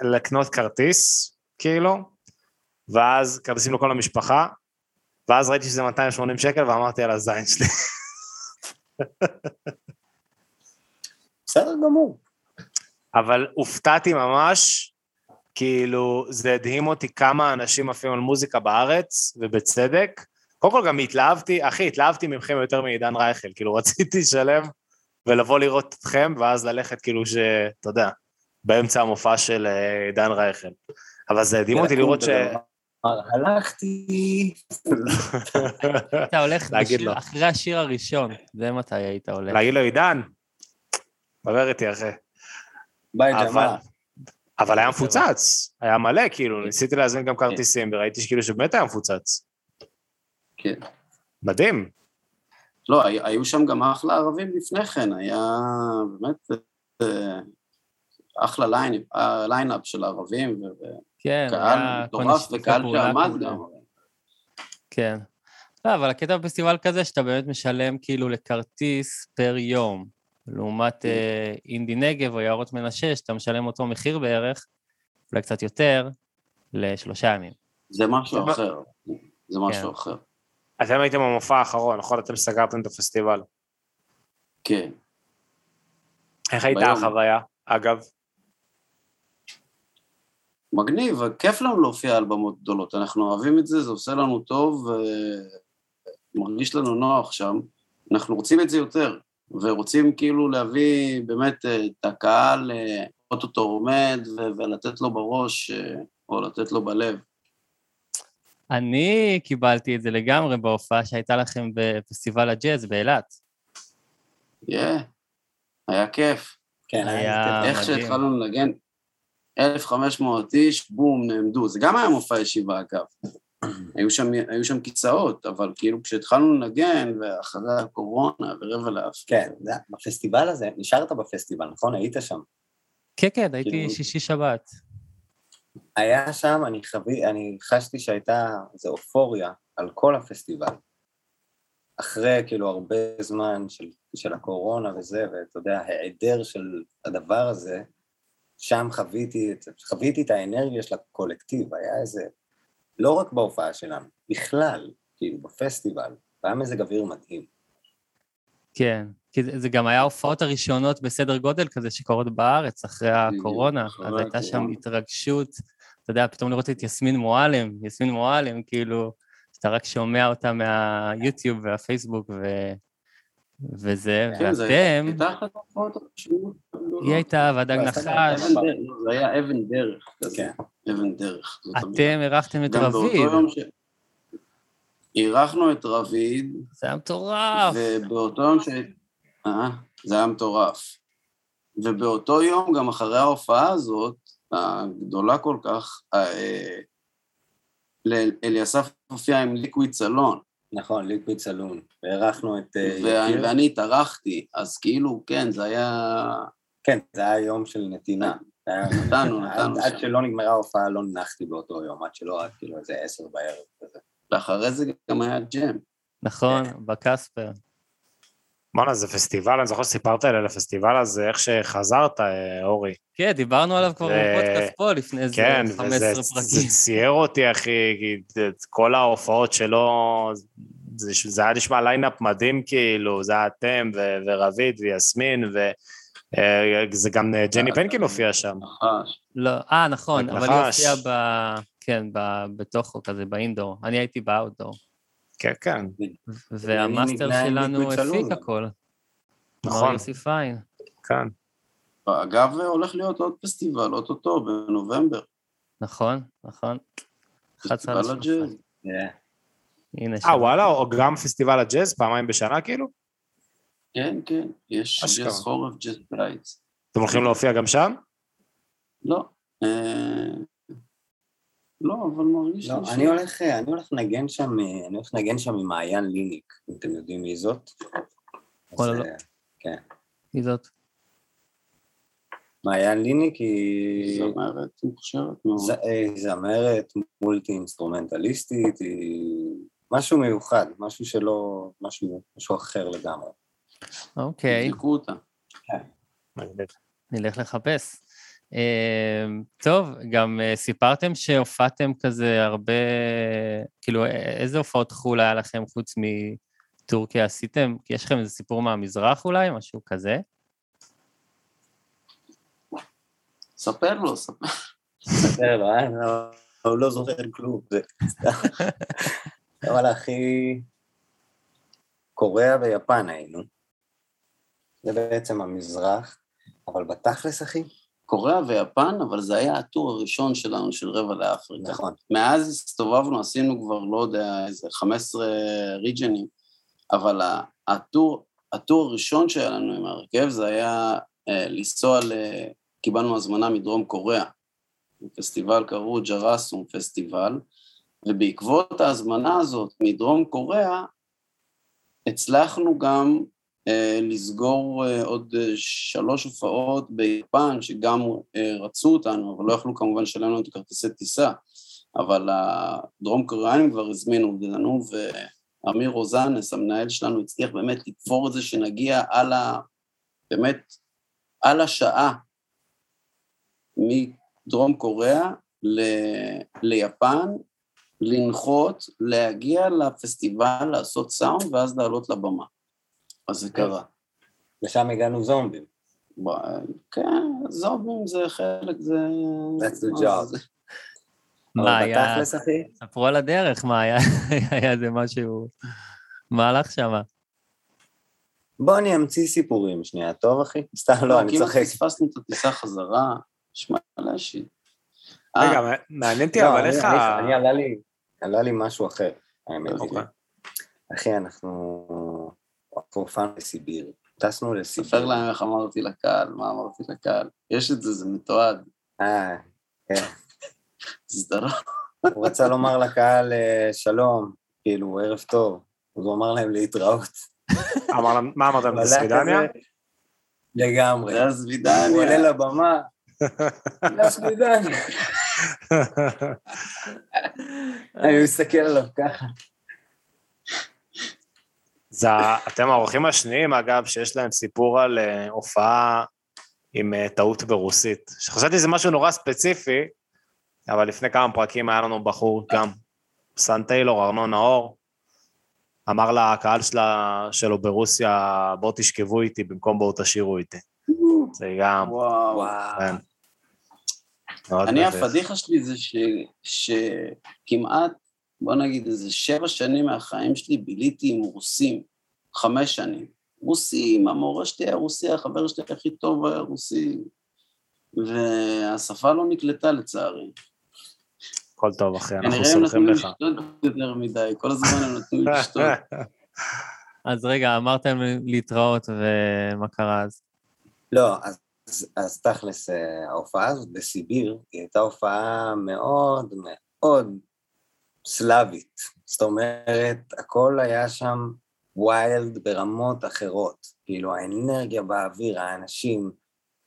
לקנות כרטיס, כאילו, ואז כרטיסים לכל המשפחה, ואז ראיתי שזה 280 שקל ואמרתי על הזין שלי. בסדר גמור. אבל הופתעתי ממש, כאילו, זה הדהים אותי כמה אנשים עפים על מוזיקה בארץ, ובצדק. קודם כל גם התלהבתי, אחי, התלהבתי מכם יותר מעידן רייכל, כאילו רציתי לשלם ולבוא לראות אתכם, ואז ללכת כאילו ש... אתה יודע, באמצע המופע של אה, עידן רייכל. אבל זה הדהים אותי לראות ש... הלכתי. אתה הולך. <laughs> אחרי השיר הראשון, זה מתי היית הולך. להגיד לו, עידן, דבר איתי, אחי. ביי ג'מאל. אבל היה מפוצץ, היה מלא, כאילו, ניסיתי להזמין גם כרטיסים, וראיתי שכאילו שבאמת היה מפוצץ. כן. מדהים. לא, הי- היו שם גם אחלה ערבים לפני כן, היה באמת אה, אחלה אה, ליינאפ של ערבים, כן, מיני מטורף, וקהל שעמד. גם. כן. לא, אבל הקטע בפסטיבל כזה, שאתה באמת משלם כאילו לכרטיס פר יום, לעומת אה, אינדי נגב או יערות מנשה, שאתה משלם אותו מחיר בערך, אולי קצת יותר, לשלושה ימים. זה משהו אחר, זה משהו כן. אחר. אתם הייתם במופע האחרון, נכון? אתם סגרתם את הפסטיבל. כן. איך הייתה. החוויה, אגב? מגניב, כיף לנו להופיע על במות גדולות, אנחנו אוהבים את זה, זה עושה לנו טוב, ומרגיש לנו נוח שם. אנחנו רוצים את זה יותר, ורוצים כאילו להביא באמת אה, את הקהל, אה, לראות אותו עומד ו- ולתת לו בראש, אה, או לתת לו בלב. אני קיבלתי את זה לגמרי בהופעה שהייתה לכם בפסטיבל הג'אז באילת. יאה, היה כיף. כן, היה איך מדהים. שהתחלנו לנגן, 1,500 איש, בום, נעמדו. זה גם היה מופע ישיבה, אגב. היו שם, היו שם כיסאות, אבל כאילו כשהתחלנו לנגן, ואחרי הקורונה, ורבע לאף. כן, זה- בפסטיבל הזה, נשארת בפסטיבל, נכון? היית שם. כן, כן, הייתי כאילו- שישי-שבת. היה שם, אני חווי, אני חשתי שהייתה איזו אופוריה על כל הפסטיבל. אחרי כאילו הרבה זמן של, של הקורונה וזה, ואתה יודע, היעדר של הדבר הזה, שם חוויתי את, חוויתי את האנרגיה של הקולקטיב, היה איזה, לא רק בהופעה שלנו, בכלל, כאילו בפסטיבל, והיה מזג אוויר מדהים. כן, כי זה זה גם היה ההופעות הראשונות בסדר גודל כזה שקורות בארץ אחרי הקורונה, אחרי אז הייתה שם. התרגשות, אתה יודע, פתאום לראות את יסמין מועלם, יסמין מועלם, כאילו, שאתה רק שומע אותה מהיוטיוב והפייסבוק ו... וזה, כן, ואתם, ההופעות הראשונות. היא הייתה והדג לא, נחש, זה היה אבן דרך כזה, כן. אבן דרך. אתם אירחתם את רביד. אירחנו את רביד, זה היה מטורף. ובאותו יום ש... אה, זה היה מטורף. ובאותו יום, גם אחרי ההופעה הזאת, הגדולה כל כך, אה, ל- אליסף הופיע עם ליקוויד סלון, נכון, ליקוויד סלון, והערכנו את... אה, ואני- התארחתי, אז כאילו, כן, זה היה... כן, זה היה יום של נתינה. <laughs> נתנו, <laughs> נתנו עד. שלא נגמרה ההופעה לא נחתי באותו יום, עד שלא, עד כאילו איזה עשר בערב כזה. ואחרי זה גם היה ג'ם. נכון, בקספר. בואנה, זה פסטיבל, אני זוכר שסיפרת לי על הפסטיבל הזה, איך שחזרת, אה, אורי. כן, דיברנו עליו כבר ו- בפודקאסט פה לפני איזה כן, 15 וזה פרקים. זה ציער אותי, אחי, את כל ההופעות שלו, זה, זה היה נשמע ליינאפ מדהים, כאילו, זה היה אתם ו- ורביד ויסמין, וזה גם אה, ג'ני פנקין הופיע שם. לא, אה, נכון, אבל היא. הופיעה ב... כן, ב... בתוכו כזה, ב indoor. אני הייתי ב outdoor. כן, כן, והמאסטר שלנו הפיק. הכל. נכון. יוסי פיין. כן. אגב, הולך להיות עוד פסטיבל, אוטוטו, בנובמבר. נכון, נכון. 11 על פסטיבל הג'אז. אה. וואלה, או גם פסטיבל הג'אז, פעמיים בשנה, כאילו? כן, כן, יש. ג'אז חורף, ג'אז קיץ. אתם הולכים להופיע גם שם? לא. אה, לא, אבל מרגיש לא, לי אני הולך, אני הולך לנגן שם, אה, אני הולך לנגן שם עם מעיין ליניק, אם אתם יודעים מי זאת. וואלה, לא. אה, כן. מי זאת? מעיין ליניק היא זמרת מוכשרת מאוד. ז- אה, זמרת מולטי אינסטרומנטליסטית, היא משהו מיוחד, משהו שלא, משהו, משהו אחר לגמרי. אוקיי, תבדקו אותה. מגניב. נלך לחפש. אה, טוב, גם אה, סיפרתם שהופעתם כזה הרבה, כאילו, איזה הופעות חו"ל היה לכם חוץ טורקיה עשיתם? כי יש לכם איזה סיפור מהמזרח אולי, משהו כזה? ספר לו, ספר. ספר לו, אה? לא, הוא לא זוכר כלום. זה סתם. אבל הכי... קוריאה ויפן היינו. זה בעצם המזרח, אבל בתכלס, אחי, קוריאה ויפן, אבל זה היה הטור הראשון שלנו של רבע לאפריקה. נכון. מאז הסתובבנו, עשינו כבר, לא יודע, איזה 15 ריג'נים, אבל הטור, הטור הראשון שהיה לנו עם ההרכב זה היה אה, לנסוע ל... קיבלנו הזמנה מדרום קוריאה. פסטיבל קראו ג'רסום פסטיבל, ובעקבות ההזמנה הזאת מדרום קוריאה, הצלחנו גם לסגור אה, עוד אה, שלוש הופעות ביפן, שגם אה, רצו אותנו, אבל לא יכלו כמובן לשלם לנו את כרטיסי טיסה. אבל הדרום קוריאנים כבר הזמינו אותנו, ואמיר רוזנס, המנהל שלנו, הצליח באמת לתפור את זה שנגיע על ה... באמת, על השעה מדרום קוריאה ל... ליפן, לנחות, להגיע לפסטיבל, לעשות סאונד, ואז לעלות לבמה. אז זה קרה. לשם הגענו זומבים. ב- כן, זומבים זה חלק, זה... That's the job. מה היה? ספרו על הדרך, מה היה? <laughs> היה איזה משהו... מה הלך שם? בוא אני אמציא סיפורים שנייה, טוב, אחי? <laughs> סתם לא, אני כמעט צוחק. פספסנו את הטיסה חזרה, שמע, מלא שיט. רגע, מעניין אותי, לא, אבל אני- איך אני- ה... אני עלה לי, משהו אחר, האמת. אוקיי. אחי, אנחנו הופענו לסיביר. טסנו לסיביר. ספר להם איך אמרתי לקהל, מה אמרתי לקהל. יש את זה, זה מתועד. אה, כן. <laughs> סדרה. הוא רצה לומר לקהל אה, שלום, כאילו, ערב טוב. אז הוא אמר להם להתראות. <laughs> אמר להם- מה אמרת להם, סווידניה? כזה- לגמרי. זה הסבידניה. הוא עולה לבמה, <laughs> לסווידניה. אני מסתכל עליו ככה. זה אתם האורחים השניים, אגב, שיש להם סיפור על אה, הופעה עם אה, טעות ברוסית. שחשבתי שזה משהו נורא ספציפי, אבל לפני כמה פרקים היה לנו בחור גם, סן טיילור, ארנון נאור, אמר לקהל שלה, שלו ברוסיה, בואו תשכבו איתי במקום בואו תשאירו איתי. זה גם, וואו. כן. אני. הפדיחה שלי זה ש, שכמעט, בוא נגיד, איזה שבע שנים מהחיים שלי ביליתי עם רוסים, חמש שנים. רוסים, המורה שלי היה רוסי, החבר שלי הכי טוב היה רוסי, והשפה לא נקלטה לצערי. הכל טוב, אחי, אנחנו כנראה הם נתנו סולחים לי לך. לשתות יותר מדי, כל הזמן הם נתנו לי לשתות. <laughs> אז רגע, אמרתם להתראות, ומה קרה אז? לא, אז, אז, אז תכלס, אה, ההופעה הזאת בסיביר, היא הייתה הופעה מאוד מאוד סלאבית. זאת אומרת, הכל היה שם ויילד ברמות אחרות. כאילו, האנרגיה באוויר, האנשים,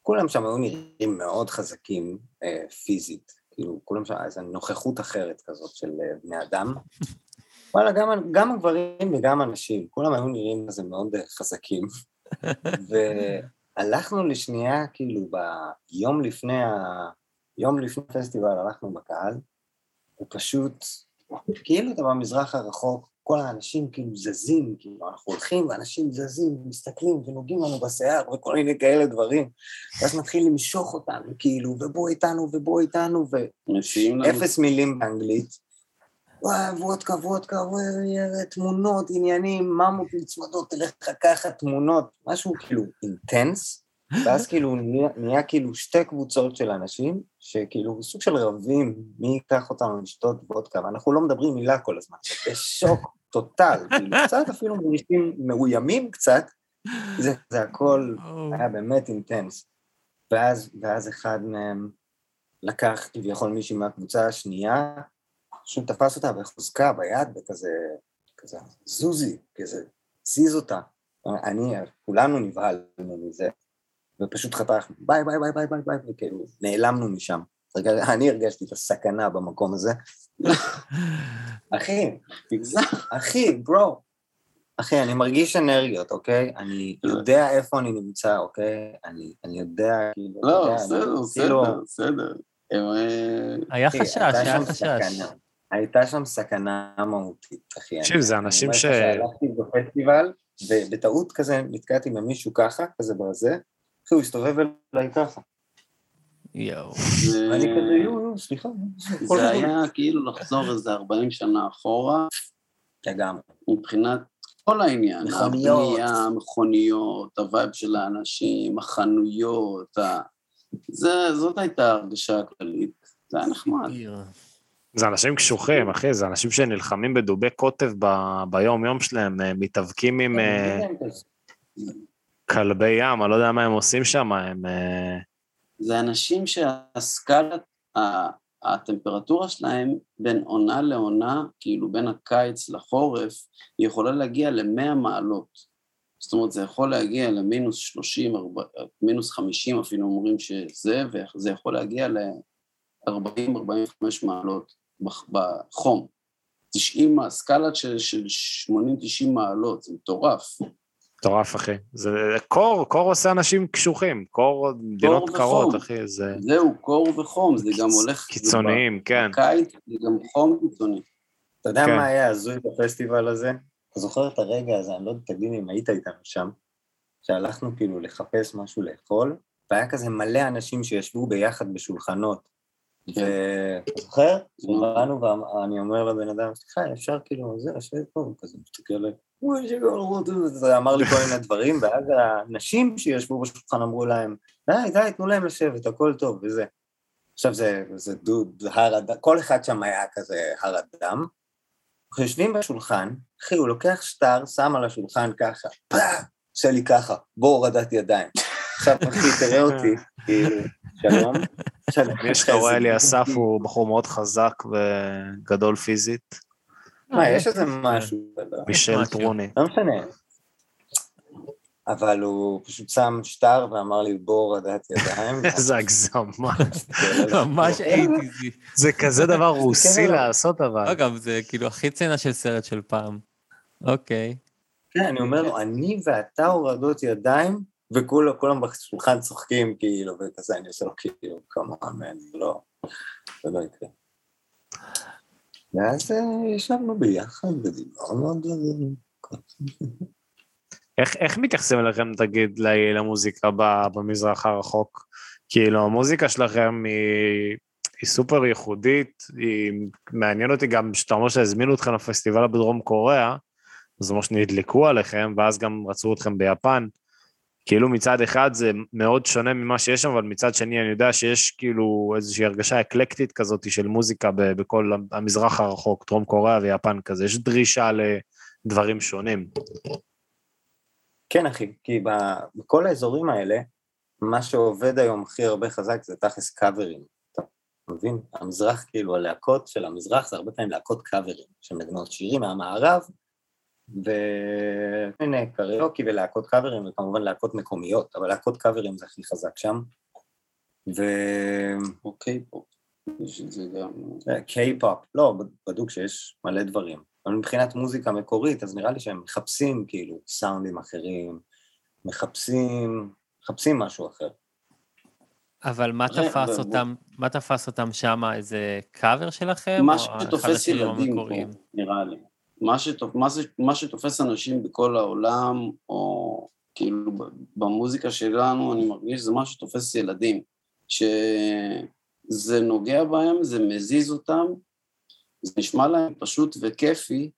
כולם שם היו נראים מאוד חזקים אה, פיזית. כאילו, כולם שם, איזו נוכחות אחרת כזאת של אה, בני אדם. <laughs> וואלה, גם, גם הגברים וגם הנשים, כולם היו נראים כזה מאוד אה, חזקים. <laughs> והלכנו לשנייה, כאילו, ביום לפני ה... יום לפני הפסטיבל הלכנו בקהל, ופשוט, כאילו אתה במזרח הרחוק, כל האנשים כאילו זזים, כאילו אנחנו הולכים ואנשים זזים ומסתכלים ונוגעים לנו בשיער וכל מיני כאלה דברים, ואז מתחיל למשוך אותנו, כאילו, ובוא איתנו ובוא איתנו, ואפס מילים באנגלית. וואי, וודקה, וודקה, וואי, תמונות, עניינים, ממות מצוודות, תלך לקחת תמונות, משהו כאילו אינטנס, ואז כאילו נהיה, נהיה כאילו שתי קבוצות של אנשים, שכאילו סוג של רבים, מי ייקח אותנו לשתות וודקה, ואנחנו לא מדברים מילה כל הזמן, בשוק טוטל, כאילו קצת אפילו מרגישים מאוימים קצת, זה, זה הכל היה באמת אינטנס. ואז, ואז אחד מהם לקח כביכול מישהי מהקבוצה השנייה, פשוט תפס אותה בחוזקה ביד וכזה, כזה, זוזי, כזה, הזיז אותה. אני, כולנו נבהלנו מזה, ופשוט חתכנו, ביי ביי ביי ביי ביי ביי, וכאילו, נעלמנו משם. אני הרגשתי את הסכנה במקום הזה. אחי. אחי, bro. אחי, אני מרגיש אנרגיות, אוקיי? אני יודע איפה אני נמצא, אוקיי? אני, אני יודע, כאילו... אתה לא, בסדר, אני- כאילו, בסדר, בסדר. אה, היה חשש, היה חשש. הייתה שם סכנה מהותית, אחי. תקשיב, זה אנשים ש... שהלכתי בפסטיבל, ובטעות כזה נתקעתי במישהו ככה, כזה אחי, הוא הסתובב אליי ככה. יואו. ואני כזה, יואו, יואו, סליחה. זה טוב." היה כאילו לחזור איזה 40 שנה אחורה, לגמרי. מבחינת כל העניין, מכוניות. הבנייה, מכוניות, ה vibe של האנשים, החנויות, ה... זה, זאת הייתה ההרגשה הכללית, זה היה נחמד. זה אנשים קשוחים, אחי, זה אנשים שנלחמים בדובי קוטב ב- ביום-יום שלהם, אה, מתאבקים עם אה, כלבי ים, אני לא יודע מה הם עושים שם, הם... אה, זה אנשים שהסקלת, הטמפרטורה שלהם בין עונה לעונה, כאילו בין הקיץ לחורף, היא יכולה להגיע ל-100 מעלות. זאת אומרת, זה יכול להגיע למינוס 30, 40, מינוס 50 אפילו אומרים שזה, וזה יכול להגיע ל-40-45 מעלות בח- בחום. 90, הסקאלה של, של 80-90 מעלות, זה מטורף. מטורף, אחי. זה קור, קור עושה אנשים קשוחים, קור, מדינות וחום. קרות, אחי, זה זהו, קור וחום, זה גם הולך... קיצוניים, כן. בקיץ זה גם חום קיצוני. אתה יודע כן. מה היה הזוי בפסטיבל הזה? אתה זוכר את הרגע הזה, אני לא יודע, תגיד אם היית איתנו שם, שהלכנו כאילו לחפש משהו לאכול, והיה כזה מלא אנשים שישבו ביחד בשולחנות. ואתה זוכר? באנו ואני אומר לבן אדם, סליחה, אפשר כאילו, זה, לשבת פה, הוא כזה מסתכל עליי, "וואי, יש לי כבר לראות את זה." אמר לי כל מיני דברים, ואז האנשים שישבו בשולחן אמרו להם, די, די, תנו להם לשבת, הכל טוב, וזה. עכשיו זה, זה דוד, הר אדם, כל אחד שם היה כזה הר אדם. אנחנו יושבים בשולחן, אחי, הוא לוקח שטר, שם על השולחן ככה, פאח, עושה לי ככה, בוא הורדת ידיים. עכשיו, אחי, תראה אותי, כאילו, שלום. מי שאתה רואה אלי אסף הוא בחור מאוד חזק וגדול פיזית, מה, יש איזה משהו, מישל. טרוני. לא משנה. אבל הוא פשוט שם שטר ואמר לי, בוא הורדת ידיים. <laughs> איזה הגזמה. <laughs> ממש אייטיזי. זה כזה דבר <laughs> רוסי עליו. לעשות אבל. אגב, זה כאילו הכי צנע של סרט של פעם. אוקיי. כן, אני אומר לו, אני ואתה הורדות ידיים, וכולם בשולחן צוחקים, כאילו, וכזה, אני עושה לו כאילו, כמובן, לא, זה לא יקרה. ואז אה, ישבנו ביחד ודיברנו על דברים. איך, איך מתייחסים אליכם, תגיד, למוזיקה במזרח הרחוק? כאילו, המוזיקה שלכם היא, היא סופר ייחודית, היא מעניין אותי גם שאתה אומר שהזמינו אתכם לפסטיבל בדרום קוריאה, אז ממש נדלקו עליכם, ואז גם רצו אתכם ביפן. כאילו מצד אחד זה מאוד שונה ממה שיש שם, אבל מצד שני אני יודע שיש כאילו איזושהי הרגשה אקלקטית כזאת של מוזיקה בכל המזרח הרחוק, דרום קוריאה ויפן כזה, יש דרישה לדברים שונים. כן, אחי, כי בכל האזורים האלה, מה שעובד היום הכי הרבה חזק זה תכלס קאברים. אתה מבין? המזרח, כאילו, הלהקות של המזרח זה הרבה פעמים להקות קאברים, שמנגנות שירים מהמערב, והנה קריוקי ולהקות קאברים, וכמובן להקות מקומיות, אבל להקות קאברים זה הכי חזק שם. ו... אוקיי, פה. יש את זה גם... קיי-פופ, לא, בדוק שיש מלא דברים. אבל מבחינת מוזיקה מקורית, אז נראה לי שהם מחפשים כאילו סאונדים אחרים, מחפשים, מחפשים משהו אחר. אבל מה תפס ו- אותם, מה תפס אותם שמה? איזה קאבר שלכם? מה או שתופס ילדים פה? נראה לי. מה, שתופ... מה, זה... מה שתופס אנשים בכל העולם, או כאילו במוזיקה שלנו, אני מרגיש שזה מה שתופס ילדים. שזה נוגע בהם, זה מזיז אותם, זה נשמע להם פשוט וכיפי,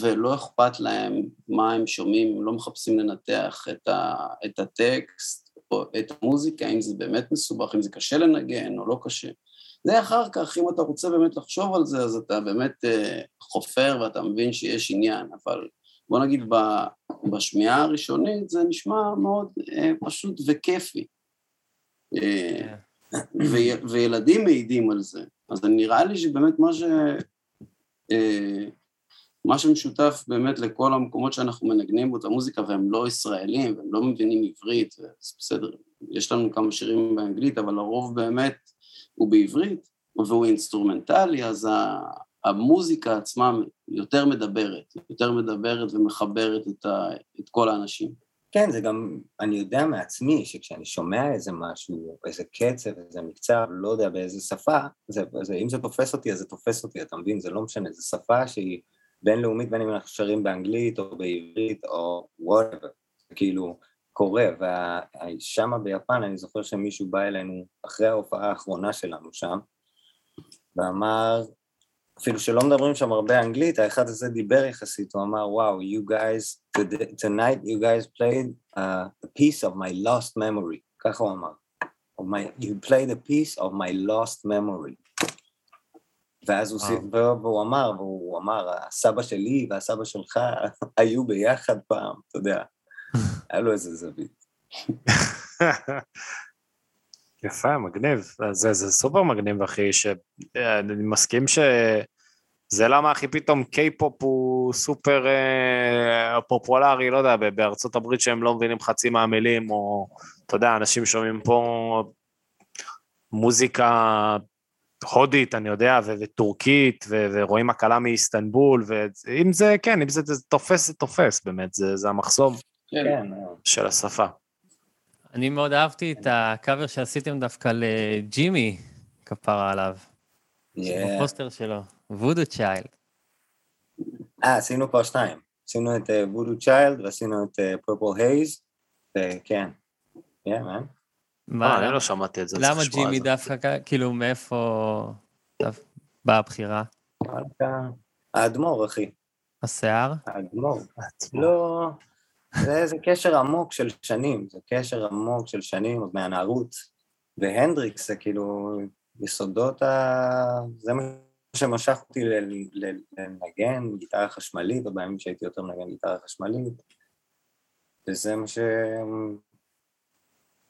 ולא אכפת להם מה הם שומעים, הם לא מחפשים לנתח את, ה... את הטקסט או את המוזיקה, אם זה באמת מסובך, אם זה קשה לנגן או לא קשה. זה אחר כך, אם אתה רוצה באמת לחשוב על זה, אז אתה באמת אה, חופר ואתה מבין שיש עניין, אבל בוא נגיד בשמיעה הראשונית זה נשמע מאוד אה, פשוט וכיפי. אה, וי- וילדים מעידים על זה. אז נראה לי שבאמת מה ש... מה שמשותף באמת לכל המקומות שאנחנו מנגנים בו את המוזיקה והם לא ישראלים והם לא מבינים עברית, אז בסדר, יש לנו כמה שירים באנגלית, אבל הרוב באמת הוא בעברית והוא אינסטרומנטלי, אז ה- המוזיקה עצמה יותר מדברת, יותר מדברת ומחברת את, ה, את כל האנשים. כן, זה גם, אני יודע מעצמי שכשאני שומע איזה משהו, איזה קצב, איזה מקצב, לא יודע באיזה שפה, זה, זה, אם זה תופס אותי, אז זה תופס אותי, אתה מבין? זה לא משנה, זו שפה שהיא בינלאומית, בין אם אנחנו שרים באנגלית או בעברית או whatever, כאילו קורה, ושם ביפן אני זוכר שמישהו בא אלינו אחרי ההופעה האחרונה שלנו שם, ואמר, אפילו שלא מדברים שם הרבה אנגלית, האחד הזה דיבר יחסית, הוא אמר, וואו, you guys, tonight you guys played uh, a piece of my lost memory, ככה הוא אמר. My, you played a piece of my lost memory. ואז הוא, סיפ... והוא אמר, והוא אמר, הסבא שלי והסבא שלך <laughs> היו ביחד פעם, אתה יודע, היה לו איזה זווית. <laughs> יפה, מגניב. זה, זה סופר מגניב, אחי, שאני מסכים ש... זה למה הכי פתאום קיי-פופ הוא סופר אה, פופולרי, לא יודע, בארצות הברית שהם לא מבינים חצי מהמילים, או אתה יודע, אנשים שומעים פה מוזיקה הודית, אני יודע, ו- וטורקית, ו- ורואים הכלה מאיסטנבול, ואם זה, כן, אם זה, זה תופס, זה תופס, באמת, זה, זה המחסום כן, של השפה. אני מאוד אהבתי את הקאבר שעשיתם דווקא לג'ימי, כפרה עליו. Yeah. בפוסטר שלו, Voodoo Child. אה, עשינו כבר שניים. עשינו את Voodoo Child ועשינו את Purple Haze, וכן. כן, מה? מה, אני לא שמעתי את זה. למה ג'ימי. דווקא, כאילו, מאיפה באה הבחירה? האדמו"ר, אחי. השיער? האדמו"ר. לא, זה, זה קשר עמוק של שנים, זה קשר עמוק של שנים, עוד מהנערות. והנדריקס זה כאילו יסודות ה... זה מה שמשך אותי ל- ל- לנגן גיטרה חשמלית, או בימים שהייתי יותר מנגן גיטרה חשמלית, וזה מה ש...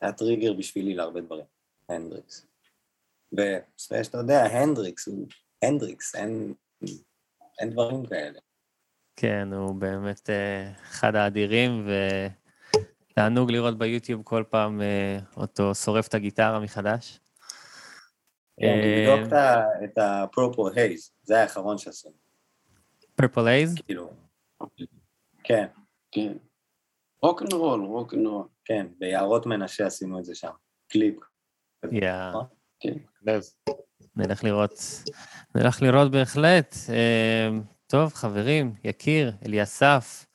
היה טריגר בשבילי להרבה דברים, הנדריקס. וסלש, אתה יודע, הנדריקס הוא הנדריקס, אין, אין דברים כאלה. כן, הוא באמת אה, אחד האדירים, ותענוג לראות ביוטיוב כל פעם אה, אותו שורף את הגיטרה מחדש. כן, אה, לבדוק את ה- את ה Purple Haze, זה האחרון שעשינו, Purple Haze? כאילו. כן, כן. רוקנרול, רוקנרול. כן, ביערות מנשה עשינו את זה שם, קליפ. יא, לב. נלך לראות, נלך לראות בהחלט. טוב, חברים, יקיר, אליסף,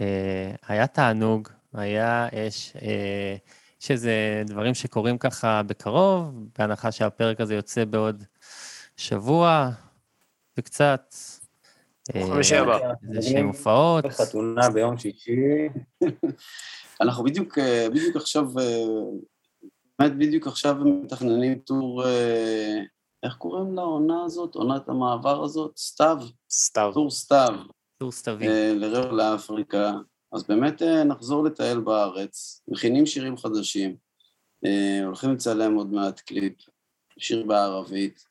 אה, היה תענוג, היה, יש, אה, יש איזה דברים שקורים ככה בקרוב, בהנחה שהפרק הזה יוצא בעוד שבוע וקצת. אה, חמישי הבא. איזה שהם הופעות. חתונה ביום שישי, <laughs> אנחנו בדיוק, אה, בדיוק עכשיו, אה, באמת בדיוק עכשיו מתכננים טור, איך קוראים לעונה הזאת? עונת המעבר הזאת? סתיו? סתיו. טור סתיו. טור סתווי. אה, לרבע לאפריקה. אז באמת אה, נחזור לטייל בארץ, מכינים שירים חדשים, אה, הולכים לצלם עוד מעט קליפ, שיר בערבית,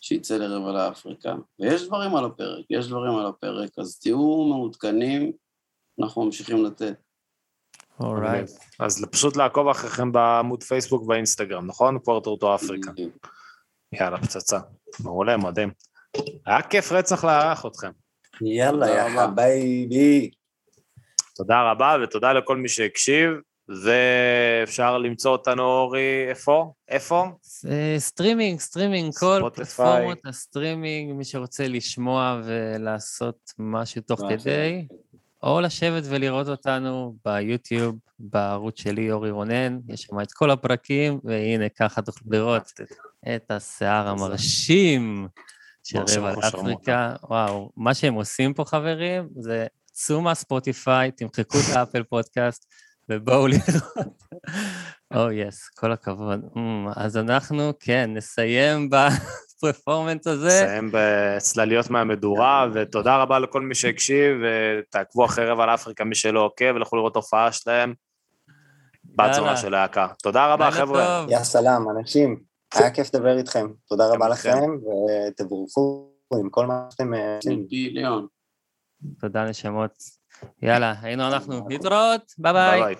שיצא לרבע לאפריקה. ויש דברים על הפרק, יש דברים על הפרק, אז תהיו מעודכנים, אנחנו ממשיכים לתת. Alright. אז פשוט לעקוב אחריכם בעמוד פייסבוק ואינסטגרם, נכון? Quarter to Africa. יאללה, פצצה. מעולה, מדהים. היה כיף רצח לארח אתכם. יאללה, תודה יא רבה. חבייבי. תודה רבה ותודה לכל מי שהקשיב, ואפשר למצוא אותנו, אורי, איפה? איפה? אה, סטרימינג, סטרימינג, כל. פלטפורמות הסטרימינג, מי שרוצה לשמוע ולעשות משהו תוך כדי, או לשבת ולראות אותנו ביוטיוב, בערוץ שלי, אורי רונן, יש שם את כל הפרקים, והנה, ככה תוכלו לראות את השיער המרשים של רבע. לאפריקה. וואו, מה שהם עושים פה, חברים, זה צאו מהספוטיפיי, תמחקו את האפל פודקאסט, ובואו לראות. או יס, כל הכבוד. Mm, אז אנחנו, כן, נסיים <laughs> בפרפורמנס הזה. נסיים בצלליות מהמדורה, ותודה רבה לכל מי שהקשיב, ותעקבו אחרי רבע לאפריקה, מי שלא עוקב, ולכו לראות הופעה שלהם. זונה של להקה. תודה רבה, חבר'ה. יא סלאם, אנשים. היה כיף לדבר איתכם. תודה רבה לכם. ותבורכו עם כל מה שאתם אה. תודה, נשמות. יאללה, היינו אנחנו. להתראות. ביי ביי.